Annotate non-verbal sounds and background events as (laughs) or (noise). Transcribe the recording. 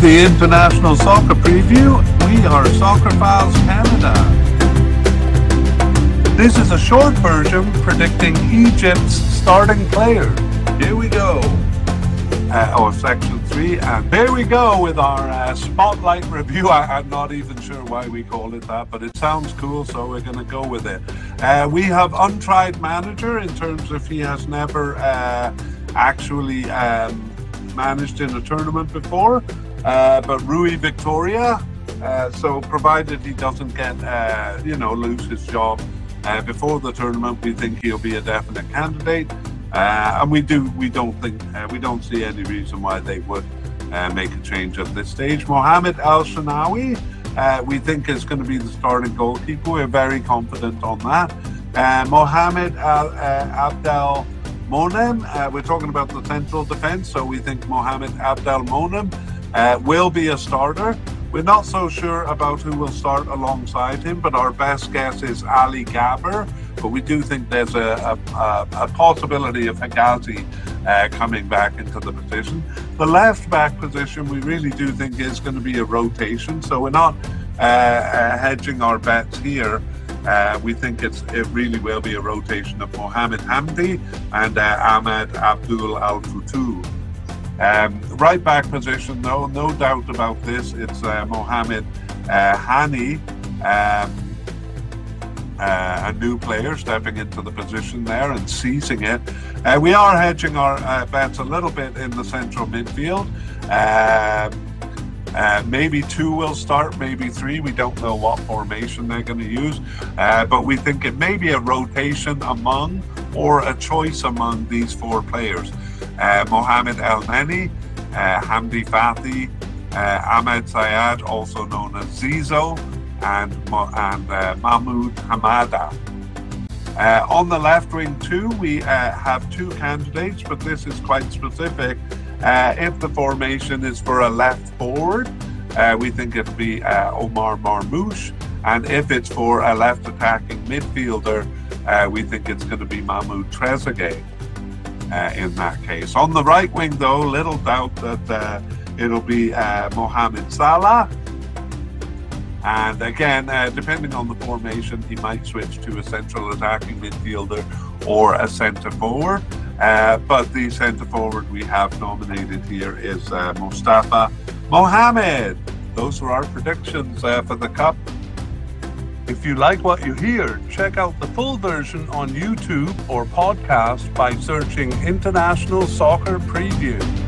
the International Soccer Preview. We are Soccerphiles Canada. This is a short version predicting Egypt's starting players. Here we go. Uh, or section three, and there we go with our uh, spotlight review. (laughs) I, am not even sure why we call it that, but it sounds cool, so we're going to go with it. Uh, we have untried manager in terms of he has never uh, actually um, managed in a tournament before, uh, but Rui Vitória. Uh, so provided he doesn't get, you know, lose his job before the tournament, we think he'll be a definite candidate. Uh, and we do we don't think uh, we don't see any reason why they would uh, make a change at this stage. Mohamed El Shenawy, uh, we think is going to be the starting goalkeeper. We're very confident on that. Uh, Mohamed Al, uh, Abdel Monem, we're talking about the central defence, so we think Mohamed Abdel Monem will be a starter. We're not so sure about who will start alongside him, but our best guess is Ali Gabr. But we do think there's a, a, a possibility of Hegazi uh, coming back into the position. The left back position, we really do think is going to be a rotation. So we're not uh, uh, hedging our bets here. Uh, we think it's it really will be a rotation of Mohamed Hamdi and uh, Ahmed Abou El Fotouh. Um, right back position, though, no doubt about this. It's uh, Mohamed uh, Hani, um, uh, a new player stepping into the position there and seizing it. Uh, we are hedging our uh, bets a little bit in the central midfield. Um, uh, maybe two will start, maybe three. We don't know what formation they're going to use, uh, but we think it may be a rotation among or a choice among these four players uh, Mohamed El Neni, uh, Hamdi Fathi, uh, Ahmed Sayed, also known as Zizo, and, and uh, Mahmoud Hamada. Uh, on the left wing, too, we uh, have two candidates, but this is quite specific. Uh, if the formation is for a left forward, uh, we think it'll be uh, Omar Marmouche. And if it's for a left attacking midfielder, we think it's going to be Mahmoud Trezeguet uh, in that case. On the right wing, though, little doubt that uh, it'll be uh, Mohamed Salah. And again, uh, depending on the formation, he might switch to a central attacking midfielder or a centre forward. Uh, but the centre forward we have nominated here is Mustafa Mohamed. Those are our predictions for the Cup. If you like what you hear, check out the full version on YouTube or podcast by searching International Soccer Preview.